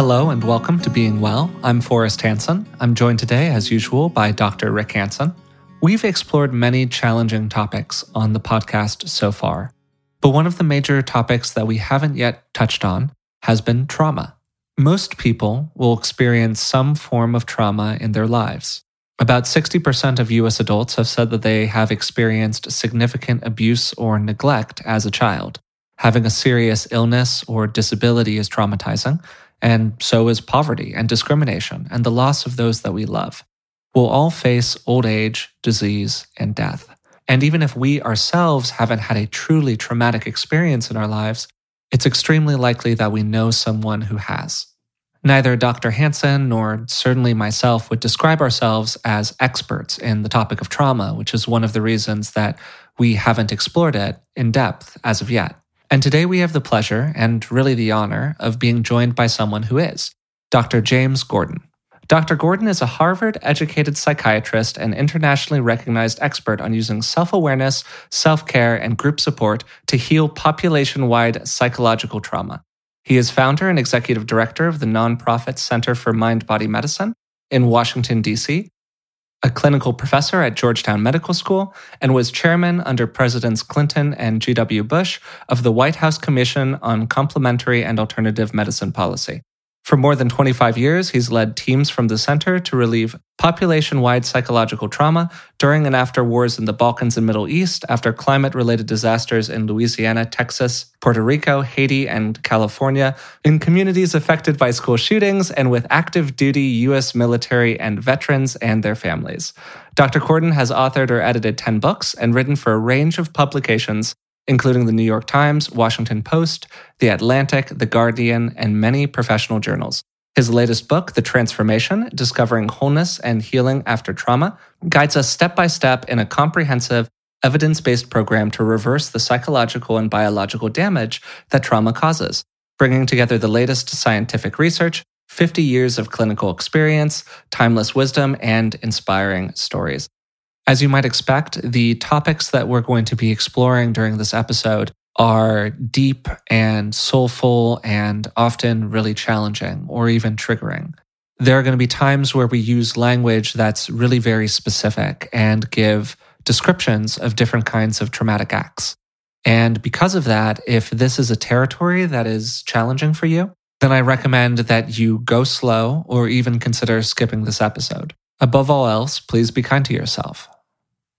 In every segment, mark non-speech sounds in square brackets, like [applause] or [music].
Hello and welcome to Being Well. I'm Forrest Hanson. I'm joined today, as usual, by Dr. Rick Hanson. We've explored many challenging topics on the podcast so far, but one of the major topics that we haven't yet touched on has been trauma. Most people will experience some form of trauma in their lives. About 60% of US adults have said that they have experienced significant abuse or neglect as a child. Having a serious illness or disability is traumatizing, and so is poverty and discrimination and the loss of those that we love. We'll all face old age, disease, and death. And even if we ourselves haven't had a truly traumatic experience in our lives, it's extremely likely that we know someone who has. Neither Dr. Hanson nor certainly myself would describe ourselves as experts in the topic of trauma, which is one of the reasons that we haven't explored it in depth as of yet. And today we have the pleasure and really the honor of being joined by someone who is Dr. James Gordon. Dr. Gordon is a Harvard educated psychiatrist and internationally recognized expert on using self awareness, self care, and group support to heal population wide psychological trauma. He is founder and executive director of the nonprofit Center for Mind Body Medicine in Washington, D.C., a clinical professor at Georgetown Medical School, and was chairman under Presidents Clinton and G.W. Bush of the White House Commission on Complementary and Alternative Medicine Policy. For more than 25 years, he's led teams from the center to relieve population wide psychological trauma during and after wars in the Balkans and Middle East, after climate related disasters in Louisiana, Texas, Puerto Rico, Haiti, and California, in communities affected by school shootings, and with active duty U.S. military and veterans and their families. Dr. Gordon has authored or edited 10 books and written for a range of publications including the New York Times, Washington Post, The Atlantic, The Guardian, and many professional journals. His latest book, The Transformation Discovering Wholeness and Healing After Trauma, guides us step by step in a comprehensive, evidence based program to reverse the psychological and biological damage that trauma causes, bringing together the latest scientific research, 50 years of clinical experience, timeless wisdom, and inspiring stories. As you might expect, the topics that we're going to be exploring during this episode are deep and soulful and often really challenging or even triggering. There are going to be times where we use language that's really very specific and give descriptions of different kinds of traumatic acts. And because of that, if this is a territory that is challenging for you, then I recommend that you go slow or even consider skipping this episode. Above all else, please be kind to yourself.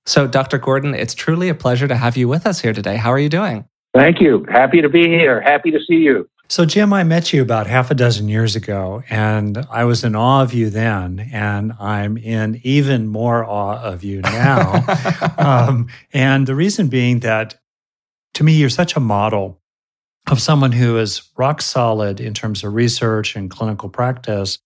So, Dr. Gordon, it's truly a pleasure to have you with us here today. How are you doing? Thank you. Happy to be here. Happy to see you. So, Jim, I met you about half a dozen years ago, and I was in awe of you then, and I'm in even more awe of you now. [laughs] um, and the reason being that to me, you're such a model of someone who is rock solid in terms of research and clinical practice,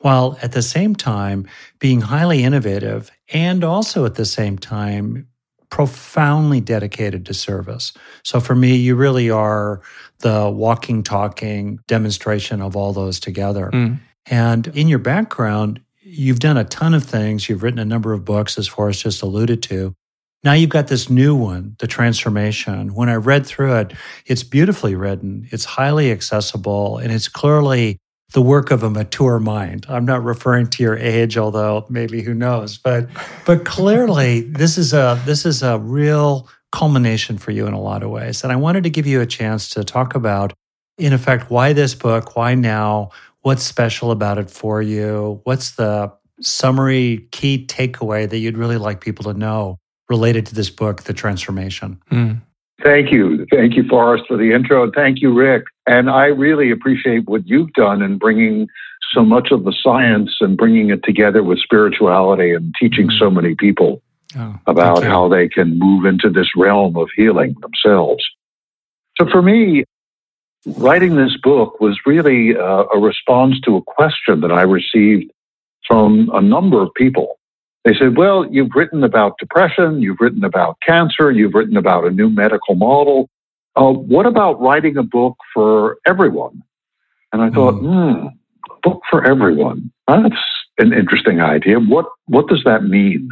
while at the same time being highly innovative and also at the same time profoundly dedicated to service. So for me, you really are the walking, talking demonstration of all those together. Mm. And in your background, you've done a ton of things. You've written a number of books, as Forrest just alluded to. Now you've got this new one, The Transformation. When I read through it, it's beautifully written, it's highly accessible, and it's clearly the work of a mature mind. I'm not referring to your age, although maybe who knows, but but clearly this is a this is a real culmination for you in a lot of ways. And I wanted to give you a chance to talk about, in effect, why this book, why now, what's special about it for you, what's the summary key takeaway that you'd really like people to know related to this book, The Transformation. Mm. Thank you. Thank you, Forrest, for the intro. And thank you, Rick. And I really appreciate what you've done in bringing so much of the science and bringing it together with spirituality and teaching so many people oh, about how they can move into this realm of healing themselves. So for me, writing this book was really uh, a response to a question that I received from a number of people they said, Well, you've written about depression, you've written about cancer, you've written about a new medical model. Uh, what about writing a book for everyone? And I thought, mm. hmm, book for everyone. That's an interesting idea. What, what does that mean?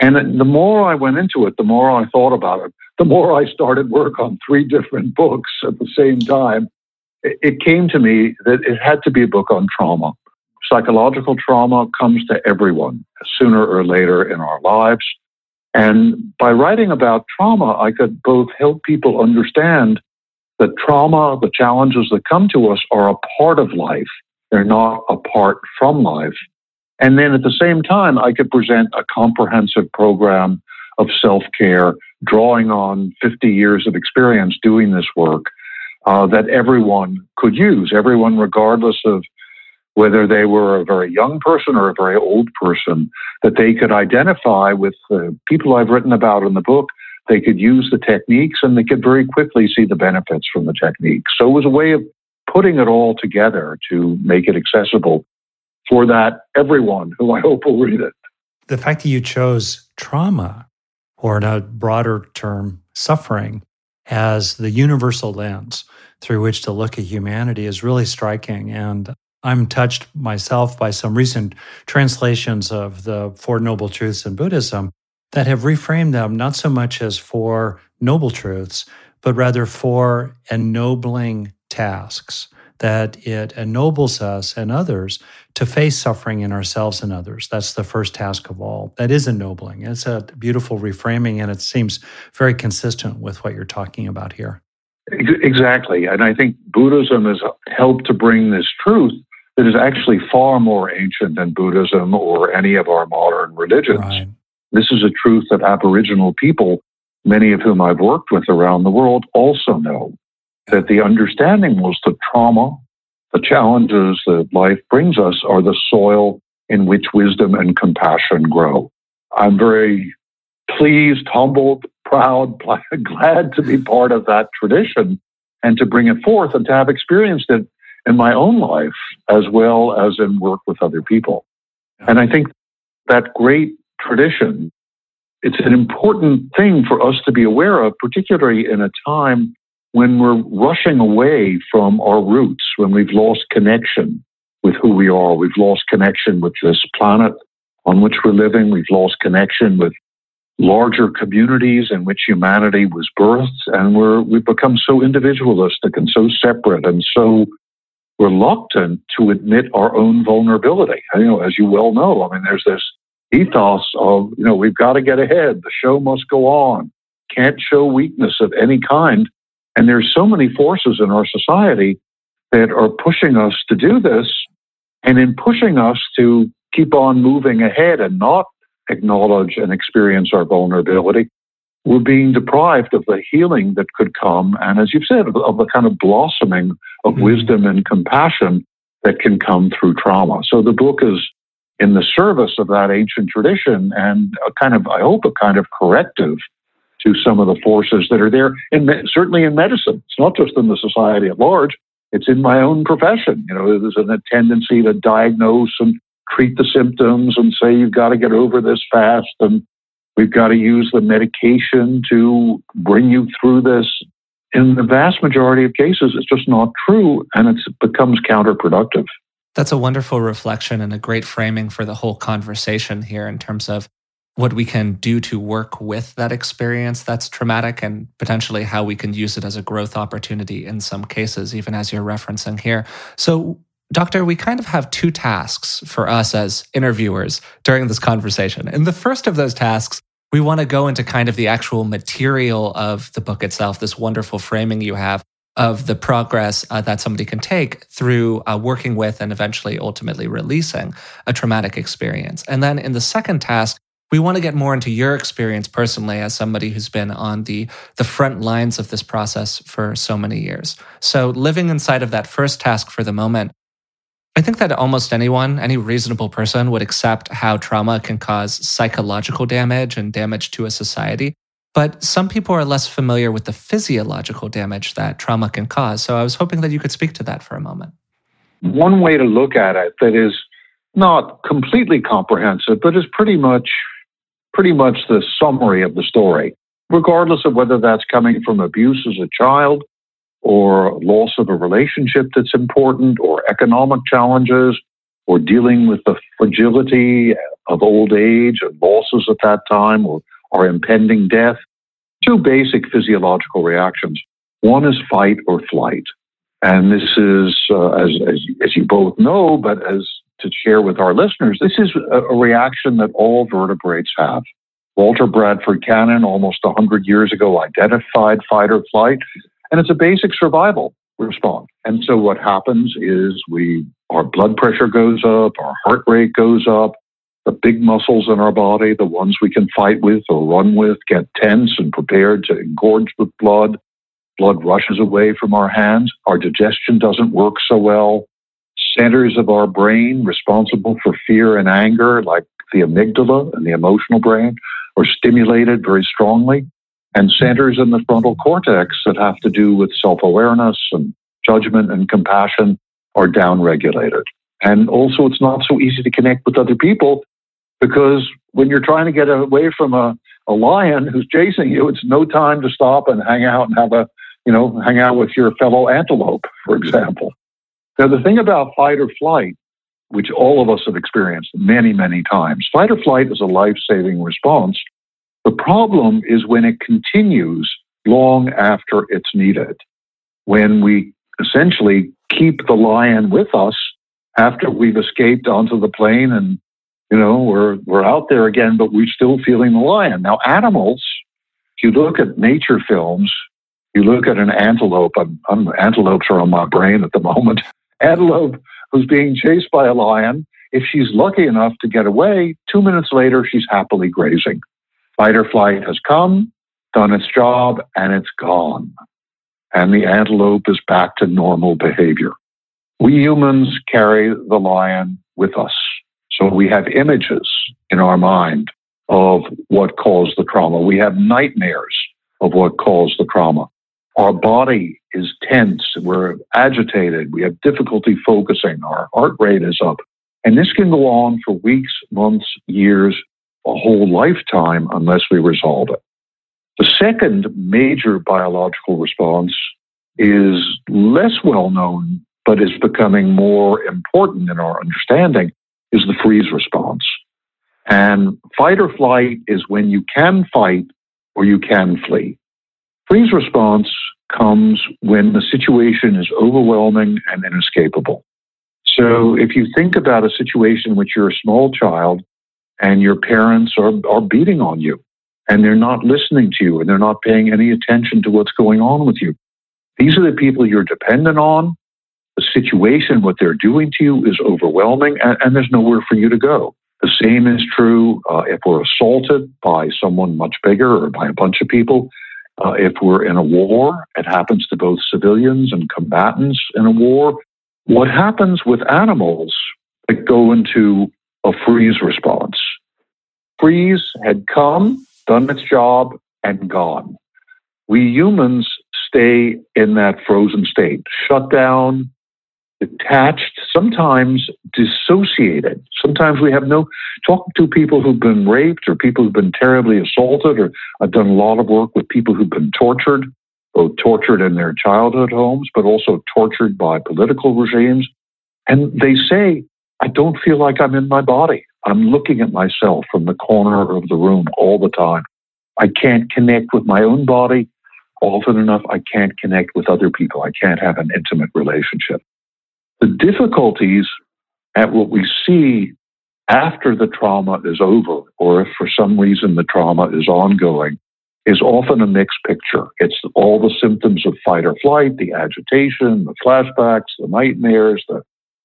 And the more I went into it, the more I thought about it, the more I started work on three different books at the same time. it came to me that it had to be a book on trauma. Psychological trauma comes to everyone sooner or later in our lives. And by writing about trauma, I could both help people understand that trauma, the challenges that come to us, are a part of life. They're not apart from life. And then at the same time, I could present a comprehensive program of self care, drawing on 50 years of experience doing this work uh, that everyone could use, everyone, regardless of whether they were a very young person or a very old person, that they could identify with the people I've written about in the book. They could use the techniques and they could very quickly see the benefits from the techniques. So it was a way of putting it all together to make it accessible for that everyone who I hope will read it. The fact that you chose trauma, or in a broader term, suffering, as the universal lens through which to look at humanity is really striking. And I'm touched myself by some recent translations of the Four Noble Truths in Buddhism that have reframed them not so much as four noble truths, but rather for ennobling tasks, that it ennobles us and others to face suffering in ourselves and others. That's the first task of all. That is ennobling. It's a beautiful reframing, and it seems very consistent with what you're talking about here. Exactly. And I think Buddhism has helped to bring this truth that is actually far more ancient than Buddhism or any of our modern religions. Right. This is a truth that Aboriginal people, many of whom I've worked with around the world, also know that the understanding was that trauma, the challenges that life brings us, are the soil in which wisdom and compassion grow. I'm very pleased, humbled, proud, [laughs] glad to be part of that tradition and to bring it forth and to have experienced it in my own life as well as in work with other people. And I think that great tradition, it's an important thing for us to be aware of, particularly in a time when we're rushing away from our roots, when we've lost connection with who we are, we've lost connection with this planet on which we're living, we've lost connection with larger communities in which humanity was birthed, and we're, we've become so individualistic and so separate and so reluctant to admit our own vulnerability. You know, as you well know, I mean, there's this ethos of, you know, we've got to get ahead. The show must go on. Can't show weakness of any kind. And there's so many forces in our society that are pushing us to do this. And in pushing us to keep on moving ahead and not acknowledge and experience our vulnerability, we're being deprived of the healing that could come. And as you've said, of, of the kind of blossoming of mm-hmm. wisdom and compassion that can come through trauma. So the book is in the service of that ancient tradition and a kind of, I hope, a kind of corrective to some of the forces that are there, and certainly in medicine. It's not just in the society at large. It's in my own profession. You know, there's a tendency to diagnose and treat the symptoms and say you've got to get over this fast and we've got to use the medication to bring you through this. In the vast majority of cases, it's just not true and it becomes counterproductive. That's a wonderful reflection and a great framing for the whole conversation here in terms of what we can do to work with that experience that's traumatic and potentially how we can use it as a growth opportunity in some cases, even as you're referencing here. So, Doctor, we kind of have two tasks for us as interviewers during this conversation. And the first of those tasks, we want to go into kind of the actual material of the book itself, this wonderful framing you have of the progress uh, that somebody can take through uh, working with and eventually ultimately releasing a traumatic experience. And then in the second task, we want to get more into your experience personally as somebody who's been on the the front lines of this process for so many years. So living inside of that first task for the moment, I think that almost anyone, any reasonable person would accept how trauma can cause psychological damage and damage to a society. But some people are less familiar with the physiological damage that trauma can cause. So I was hoping that you could speak to that for a moment. One way to look at it that is not completely comprehensive, but is pretty much pretty much the summary of the story, regardless of whether that's coming from abuse as a child or loss of a relationship that's important or economic challenges or dealing with the fragility of old age and losses at that time or, or impending death. Two basic physiological reactions. One is fight or flight. And this is, uh, as, as, as you both know, but as to share with our listeners, this is a, a reaction that all vertebrates have. Walter Bradford Cannon, almost 100 years ago, identified fight or flight, and it's a basic survival response. And so what happens is we our blood pressure goes up, our heart rate goes up, the big muscles in our body, the ones we can fight with or run with, get tense and prepared to engorge with blood. Blood rushes away from our hands. Our digestion doesn't work so well. Centers of our brain responsible for fear and anger, like the amygdala and the emotional brain, are stimulated very strongly. And centers in the frontal cortex that have to do with self awareness and judgment and compassion are downregulated. And also, it's not so easy to connect with other people because when you're trying to get away from a, a lion who's chasing you, it's no time to stop and hang out and have a, you know, hang out with your fellow antelope, for example. Now, the thing about fight or flight, which all of us have experienced many, many times, fight or flight is a life saving response. The problem is when it continues long after it's needed, when we essentially keep the lion with us after we've escaped onto the plane and you know, we're we're out there again, but we're still feeling the lion. Now, animals, if you look at nature films, you look at an antelope. I'm, I'm, antelopes are on my brain at the moment. [laughs] Antelope who's being chased by a lion. If she's lucky enough to get away, two minutes later, she's happily grazing. Fight or flight has come, done its job, and it's gone. And the antelope is back to normal behavior. We humans carry the lion with us. So we have images in our mind of what caused the trauma. We have nightmares of what caused the trauma. Our body is tense. We're agitated. We have difficulty focusing. Our heart rate is up. And this can go on for weeks, months, years, a whole lifetime unless we resolve it. The second major biological response is less well known, but is becoming more important in our understanding, is the freeze response. And fight or flight is when you can fight or you can flee. Freeze response comes when the situation is overwhelming and inescapable. So if you think about a situation in which you're a small child and your parents are, are beating on you and they're not listening to you and they're not paying any attention to what's going on with you, these are the people you're dependent on the situation, what they're doing to you is overwhelming, and, and there's nowhere for you to go. The same is true uh, if we're assaulted by someone much bigger or by a bunch of people. Uh, if we're in a war, it happens to both civilians and combatants in a war. What happens with animals that go into a freeze response? Freeze had come, done its job, and gone. We humans stay in that frozen state, shut down, detached, sometimes dissociated. Sometimes we have no talk to people who've been raped or people who've been terribly assaulted, or I've done a lot of work with people who've been tortured, both tortured in their childhood homes, but also tortured by political regimes. And they say, I don't feel like I'm in my body. I'm looking at myself from the corner of the room all the time. I can't connect with my own body often enough. I can't connect with other people. I can't have an intimate relationship. The difficulties at what we see after the trauma is over, or if for some reason the trauma is ongoing, is often a mixed picture. It's all the symptoms of fight or flight, the agitation, the flashbacks, the nightmares, the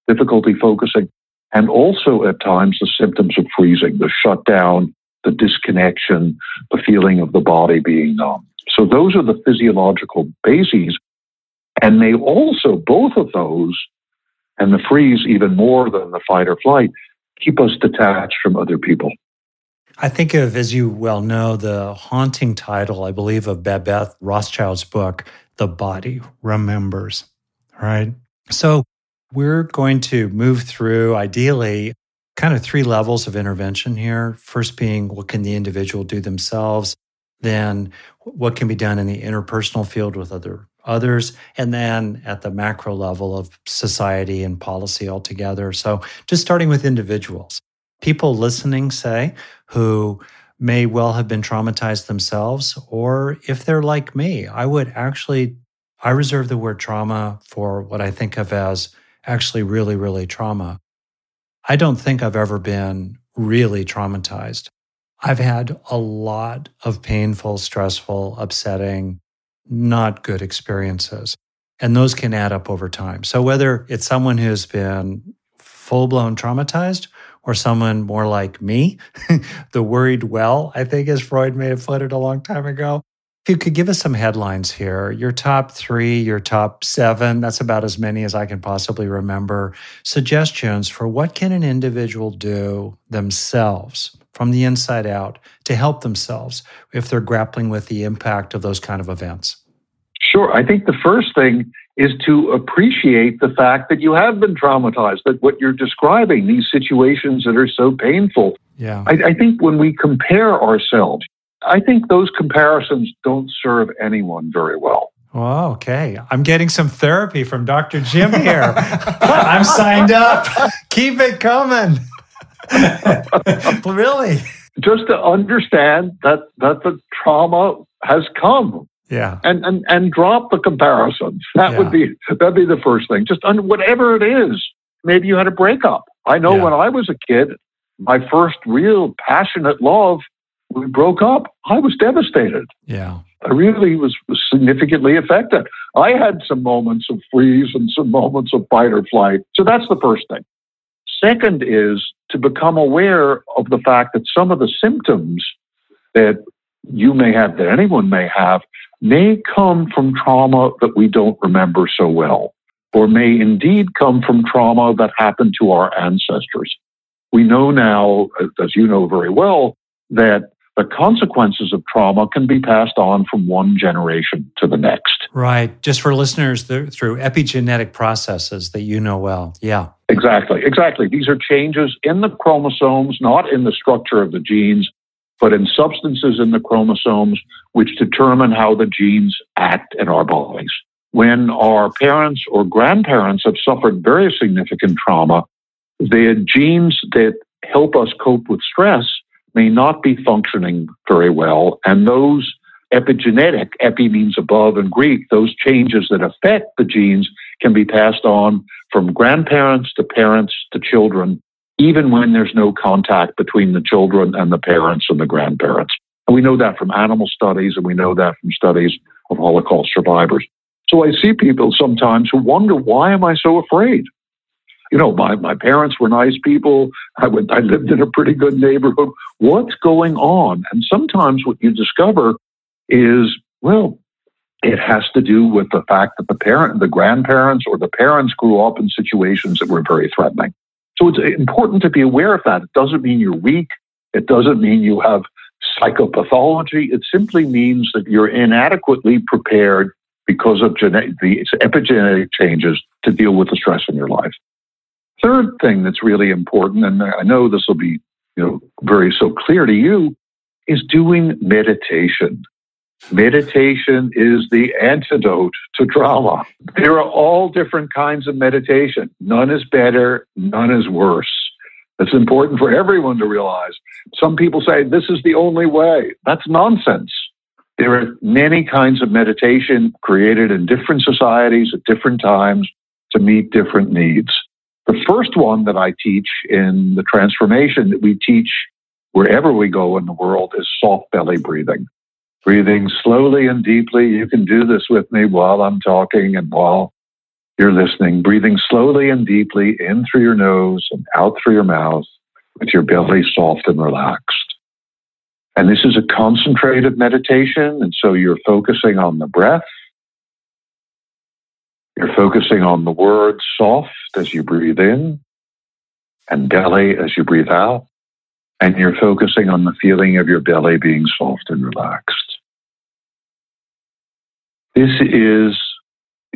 difficulty focusing, and also at times the symptoms of freezing, the shutdown, the disconnection, the feeling of the body being numb. So those are the physiological bases. And they also, both of those, and the freeze, even more than the fight or flight, keep us detached from other people. I think of, as you well know, the haunting title, I believe, of Babette Rothschild's book, The Body Remembers. Right. So we're going to move through, ideally, kind of three levels of intervention here. First being, what can the individual do themselves? Then, what can be done in the interpersonal field with other others, and then at the macro level of society and policy altogether. So, just starting with individuals, people listening, say, who may well have been traumatized themselves, or if they're like me, I would actually I reserve the word trauma for what I think of as actually really, really trauma. I don't think I've ever been really traumatized. I've had a lot of painful, stressful, upsetting, not good experiences. And those can add up over time. So whether it's someone who's been full blown traumatized or someone more like me, [laughs] the worried well, I think as Freud may have put it a long time ago. If you could give us some headlines here, your top three, your top seven, that's about as many as I can possibly remember, suggestions for what can an individual do themselves from the inside out to help themselves if they're grappling with the impact of those kind of events. Sure. I think the first thing is to appreciate the fact that you have been traumatized, that what you're describing, these situations that are so painful. Yeah. I, I think when we compare ourselves, I think those comparisons don't serve anyone very well. Oh, okay. I'm getting some therapy from Dr. Jim here. [laughs] I'm signed up. Keep it coming. [laughs] really? Just to understand that that the trauma has come yeah. And and and drop the comparisons. That yeah. would be that'd be the first thing. Just on whatever it is. Maybe you had a breakup. I know yeah. when I was a kid, my first real passionate love, we broke up. I was devastated. Yeah. I really was, significantly affected. I had some moments of freeze and some moments of fight or flight. So that's the first thing. Second is to become aware of the fact that some of the symptoms that you may have, that anyone may have, may come from trauma that we don't remember so well, or may indeed come from trauma that happened to our ancestors. We know now, as you know very well, that the consequences of trauma can be passed on from one generation to the next. Right. Just for listeners, through epigenetic processes that you know well. Yeah. Exactly. Exactly. These are changes in the chromosomes, not in the structure of the genes, but in substances in the chromosomes which determine how the genes act in our bodies. When our parents or grandparents have suffered very significant trauma, the genes that help us cope with stress may not be functioning very well. And those epigenetic, epi means above in Greek, those changes that affect the genes can be passed on from grandparents to parents to children even when there's no contact between the children and the parents and the grandparents. And we know that from animal studies and we know that from studies of Holocaust survivors. So I see people sometimes who wonder, why am I so afraid? You know, my, my parents were nice people. I, went, I lived in a pretty good neighborhood. What's going on? And sometimes what you discover is, well, it has to do with the fact that the parent, the grandparents, or the parents grew up in situations that were very threatening. So it's important to be aware of that. It doesn't mean you're weak. It doesn't mean you have psychopathology. It simply means that you're inadequately prepared because of genetic, the epigenetic changes to deal with the stress in your life. Third thing that's really important, and I know this will be you know very so clear to you, is doing meditation. Meditation is the antidote to trauma. There are all different kinds of meditation. None is better, none is worse. It's important for everyone to realize. Some people say this is the only way. That's nonsense. There are many kinds of meditation created in different societies at different times to meet different needs. The first one that I teach in the transformation that we teach wherever we go in the world is soft belly breathing breathing slowly and deeply. You can do this with me while I'm talking and while you're listening. Breathing slowly and deeply in through your nose and out through your mouth with your belly soft and relaxed. And this is a concentrated meditation. And so you're focusing on the breath. You're focusing on the word soft as you breathe in and belly as you breathe out. And you're focusing on the feeling of your belly being soft and relaxed. This is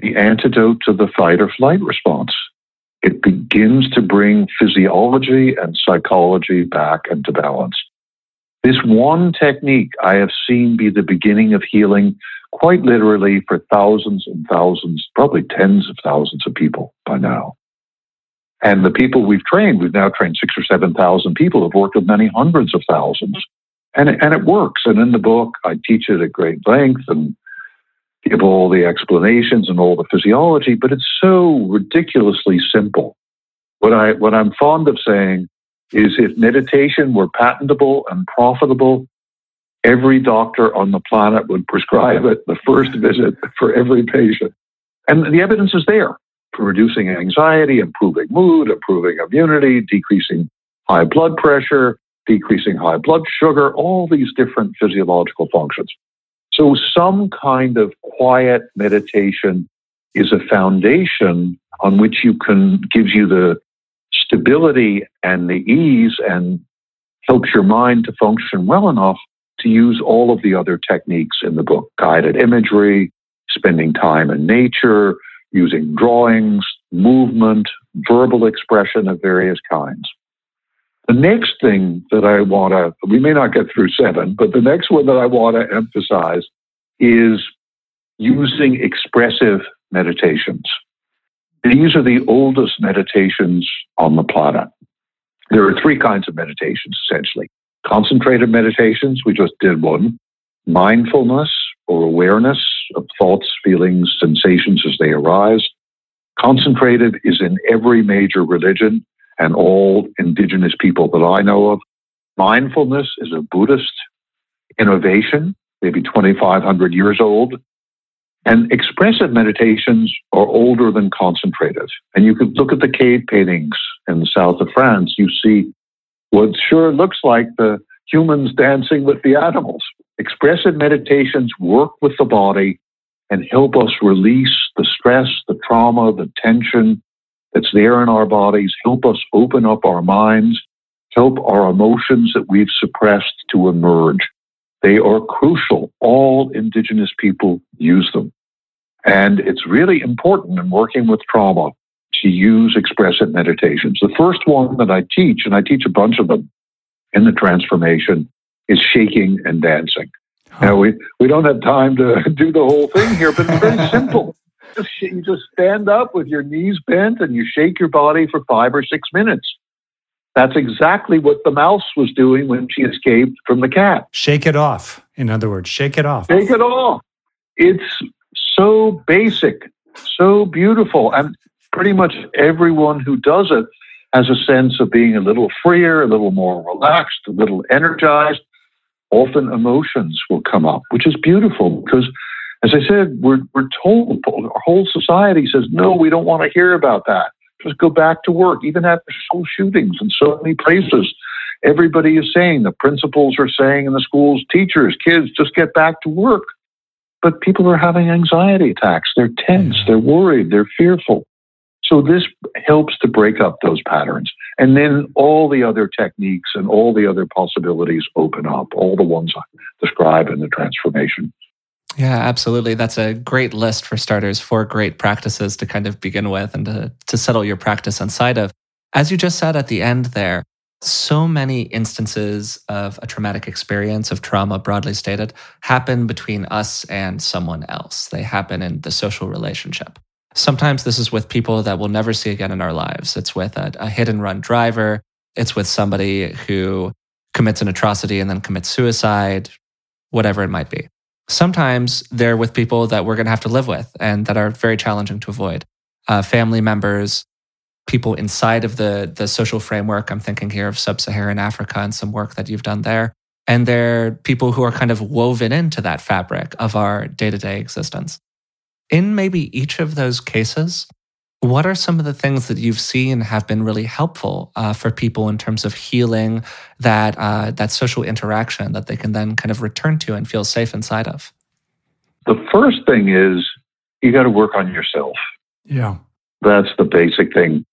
the antidote to the fight or flight response. It begins to bring physiology and psychology back into balance. This one technique I have seen be the beginning of healing quite literally for thousands and thousands, probably tens of thousands of people by now. And the people we've trained, we've now trained six or 7,000 people, have worked with many hundreds of thousands. And, and it works. And in the book, I teach it at great length and give all the explanations and all the physiology, but it's so ridiculously simple. What I what I'm fond of saying is if meditation were patentable and profitable, every doctor on the planet would prescribe it the first visit for every patient. And the evidence is there for reducing anxiety, improving mood, improving immunity, decreasing high blood pressure, decreasing high blood sugar, all these different physiological functions. So some kind of quiet meditation is a foundation on which you can gives you the stability and the ease and helps your mind to function well enough to use all of the other techniques in the book guided imagery, spending time in nature, using drawings, movement, verbal expression of various kinds. The next thing that I want to, we may not get through seven, but the next one that I want to emphasize is using expressive meditations. These are the oldest meditations on the planet. There are three kinds of meditations, essentially concentrated meditations, we just did one, mindfulness or awareness of thoughts, feelings, sensations as they arise. Concentrated is in every major religion and all indigenous people that I know of. Mindfulness is a Buddhist innovation, maybe 2,500 years old. And expressive meditations are older than concentrated. And you could look at the cave paintings in the south of France. You see what sure looks like the humans dancing with the animals. Expressive meditations work with the body and help us release the stress, the trauma, the tension that's there in our bodies, help us open up our minds, help our emotions that we've suppressed to emerge. They are crucial. All Indigenous people use them. And it's really important in working with trauma to use expressive meditations. The first one that I teach, and I teach a bunch of them in the transformation, is shaking and dancing. Huh. Now, we, we don't have time to [laughs] do the whole thing here, but it's very [laughs] simple. Just, you just stand up with your knees bent and you shake your body for five or six minutes. That's exactly what the mouse was doing when she escaped from the cat. Shake it off. In other words, shake it off. Shake it off. It's so basic, so beautiful. And pretty much everyone who does it has a sense of being a little freer, a little more relaxed, a little energized. Often emotions will come up, which is beautiful because, as I said, we're, we're told, our whole society says, no, we don't want to hear about that just go back to work, even after school shootings in so many places. Everybody is saying, the principals are saying in the schools, teachers, kids, just get back to work. But people are having anxiety attacks. They're tense, they're worried, they're fearful. So this helps to break up those patterns. And then all the other techniques and all the other possibilities open up, all the ones I describe in the transformation. Yeah, absolutely. That's a great list for starters, four great practices to kind of begin with and to, to settle your practice inside of. As you just said at the end there, so many instances of a traumatic experience of trauma, broadly stated, happen between us and someone else. They happen in the social relationship. Sometimes this is with people that we'll never see again in our lives. It's with a, a hit and run driver. It's with somebody who commits an atrocity and then commits suicide, whatever it might be. Sometimes they're with people that we're going to have to live with and that are very challenging to avoid. Uh, family members, people inside of the, the social framework. I'm thinking here of sub Saharan Africa and some work that you've done there. And they're people who are kind of woven into that fabric of our day to day existence. In maybe each of those cases, what are some of the things that you've seen have been really helpful uh, for people in terms of healing that uh, that social interaction that they can then kind of return to and feel safe inside of? The first thing is you got to work on yourself. Yeah, that's the basic thing.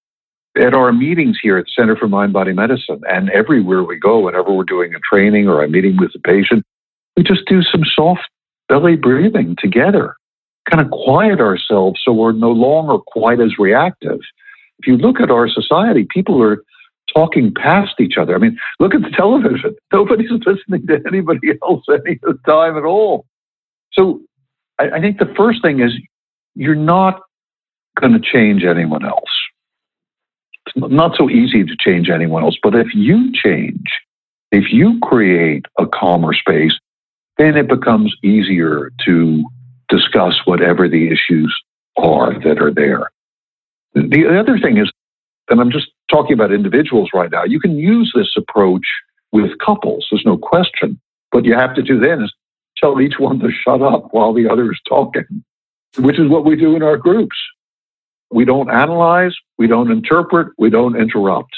At our meetings here at Center for Mind Body Medicine, and everywhere we go, whenever we're doing a training or a meeting with a patient, we just do some soft belly breathing together kind of quiet ourselves so we're no longer quite as reactive. If you look at our society, people are talking past each other. I mean, look at the television. [laughs] Nobody's listening to anybody else any of the time at all. So I, I think the first thing is you're not going to change anyone else. It's not so easy to change anyone else, but if you change, if you create a calmer space, then it becomes easier to discuss whatever the issues are that are there. The other thing is, and I'm just talking about individuals right now, you can use this approach with couples, there's no question. What you have to do then is tell each one to shut up while the other is talking, which is what we do in our groups. We don't analyze, we don't interpret, we don't interrupt.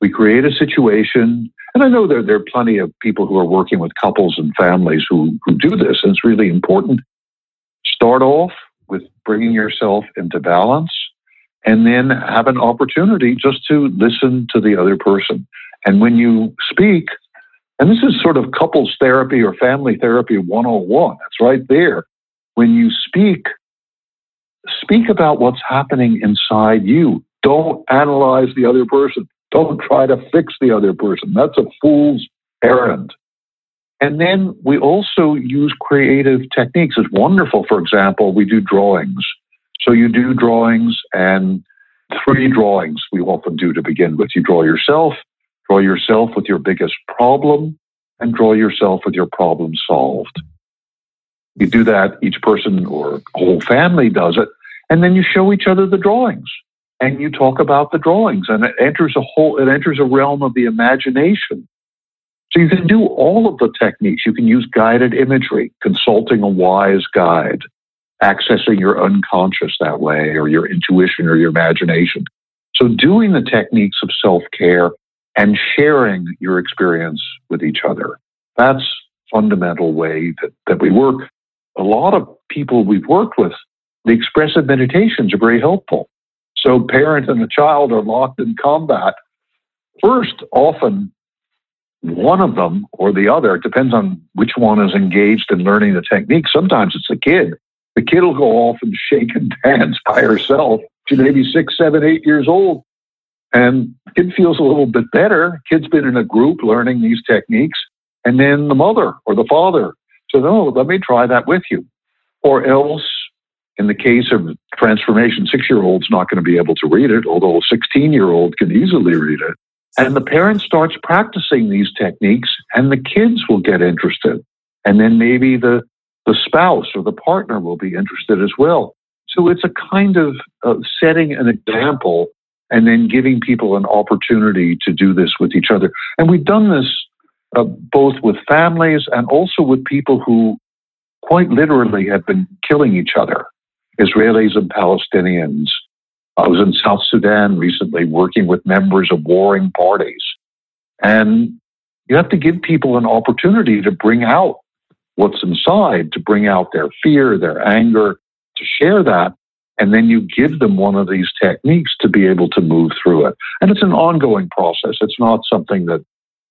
We create a situation, and I know there, there are plenty of people who are working with couples and families who, who do this, and it's really important. Start off with bringing yourself into balance and then have an opportunity just to listen to the other person. And when you speak, and this is sort of couples therapy or family therapy 101, it's right there. When you speak, speak about what's happening inside you. Don't analyze the other person. Don't try to fix the other person. That's a fool's errand. And then we also use creative techniques. It's wonderful. For example, we do drawings. So you do drawings and three drawings we often do to begin with. You draw yourself, draw yourself with your biggest problem, and draw yourself with your problem solved. You do that, each person or whole family does it, and then you show each other the drawings and you talk about the drawings and it enters a whole it enters a realm of the imagination so you can do all of the techniques. You can use guided imagery consulting a wise guide accessing your unconscious that way or your intuition or your imagination. So doing the techniques of self-care and sharing your experience with each other. That's fundamental way that, that we work. A lot of people we've worked with the expressive meditations are very helpful. So parent and the child are locked in combat. First, often one of them or the other, it depends on which one is engaged in learning the technique. Sometimes it's the kid. The kid will go off and shake and [laughs] dance by herself. She may be six, seven, eight years old. And kid feels a little bit better. Kid's been in a group learning these techniques. And then the mother or the father says, Oh, let me try that with you. Or else in the case of transformation, six year old's not going to be able to read it, although a 16 year old can easily read it. And the parent starts practicing these techniques, and the kids will get interested. And then maybe the, the spouse or the partner will be interested as well. So it's a kind of uh, setting an example and then giving people an opportunity to do this with each other. And we've done this uh, both with families and also with people who quite literally have been killing each other. Israelis and Palestinians. I was in South Sudan recently working with members of warring parties. And you have to give people an opportunity to bring out what's inside, to bring out their fear, their anger, to share that. And then you give them one of these techniques to be able to move through it. And it's an ongoing process. It's not something that,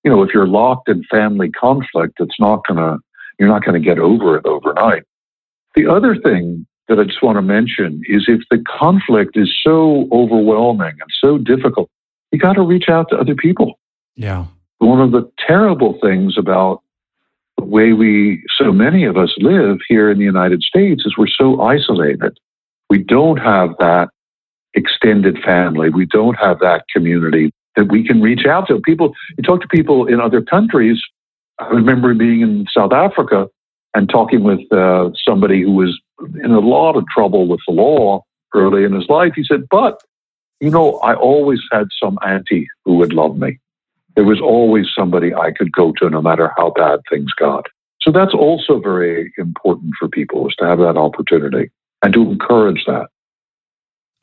you know, if you're locked in family conflict, it's not going to, you're not going to get over it overnight. The other thing that I just want to mention is if the conflict is so overwhelming and so difficult, you got to reach out to other people. Yeah. One of the terrible things about the way we, so many of us live here in the United States is we're so isolated. We don't have that extended family. We don't have that community that we can reach out to. People, you talk to people in other countries. I remember being in South Africa and talking with uh, somebody who was in a lot of trouble with the law early in his life. He said, But, you know, I always had some auntie who would love me. There was always somebody I could go to no matter how bad things got. So that's also very important for people is to have that opportunity and to encourage that.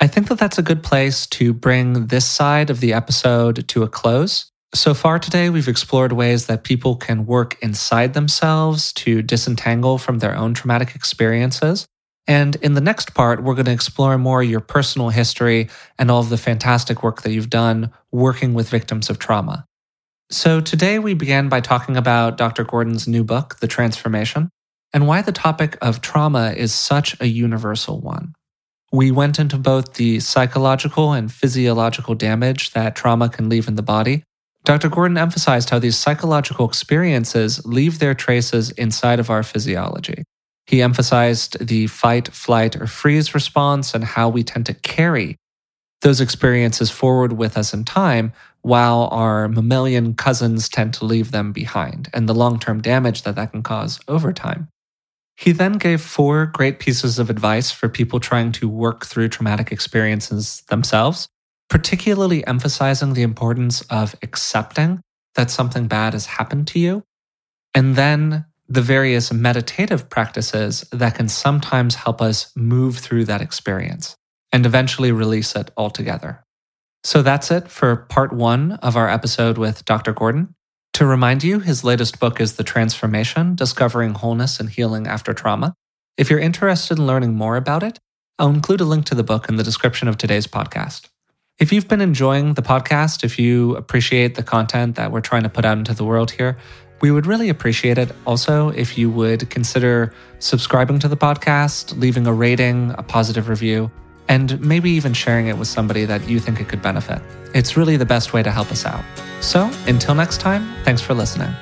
I think that that's a good place to bring this side of the episode to a close. So far today, we've explored ways that people can work inside themselves to disentangle from their own traumatic experiences. And in the next part, we're going to explore more your personal history and all of the fantastic work that you've done working with victims of trauma. So today we began by talking about Dr. Gordon's new book, The Transformation, and why the topic of trauma is such a universal one. We went into both the psychological and physiological damage that trauma can leave in the body, Dr. Gordon emphasized how these psychological experiences leave their traces inside of our physiology. He emphasized the fight, flight, or freeze response and how we tend to carry those experiences forward with us in time, while our mammalian cousins tend to leave them behind, and the long term damage that that can cause over time. He then gave four great pieces of advice for people trying to work through traumatic experiences themselves, particularly emphasizing the importance of accepting that something bad has happened to you, and then the various meditative practices that can sometimes help us move through that experience and eventually release it altogether. So that's it for part one of our episode with Dr. Gordon. To remind you, his latest book is The Transformation Discovering Wholeness and Healing After Trauma. If you're interested in learning more about it, I'll include a link to the book in the description of today's podcast. If you've been enjoying the podcast, if you appreciate the content that we're trying to put out into the world here, we would really appreciate it also if you would consider subscribing to the podcast, leaving a rating, a positive review, and maybe even sharing it with somebody that you think it could benefit. It's really the best way to help us out. So, until next time, thanks for listening.